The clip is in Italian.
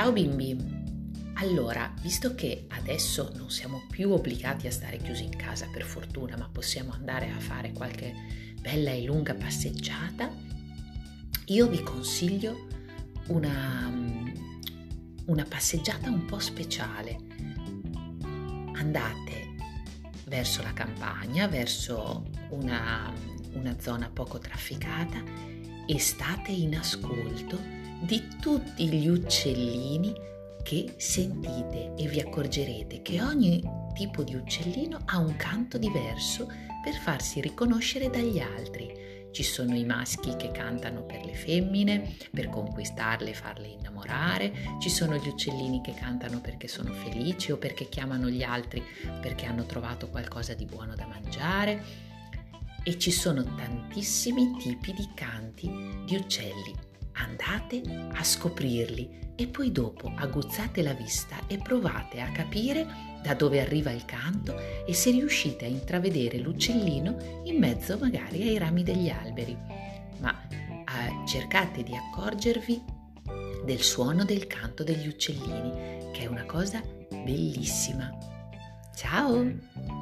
Ciao bimbi! Allora, visto che adesso non siamo più obbligati a stare chiusi in casa per fortuna, ma possiamo andare a fare qualche bella e lunga passeggiata, io vi consiglio una, una passeggiata un po' speciale. Andate verso la campagna, verso una, una zona poco trafficata e state in ascolto di tutti gli uccellini che sentite e vi accorgerete che ogni tipo di uccellino ha un canto diverso per farsi riconoscere dagli altri. Ci sono i maschi che cantano per le femmine, per conquistarle e farle innamorare, ci sono gli uccellini che cantano perché sono felici o perché chiamano gli altri perché hanno trovato qualcosa di buono da mangiare. E ci sono tantissimi tipi di canti di uccelli andate a scoprirli e poi dopo aguzzate la vista e provate a capire da dove arriva il canto e se riuscite a intravedere l'uccellino in mezzo magari ai rami degli alberi. Ma eh, cercate di accorgervi del suono del canto degli uccellini, che è una cosa bellissima. Ciao!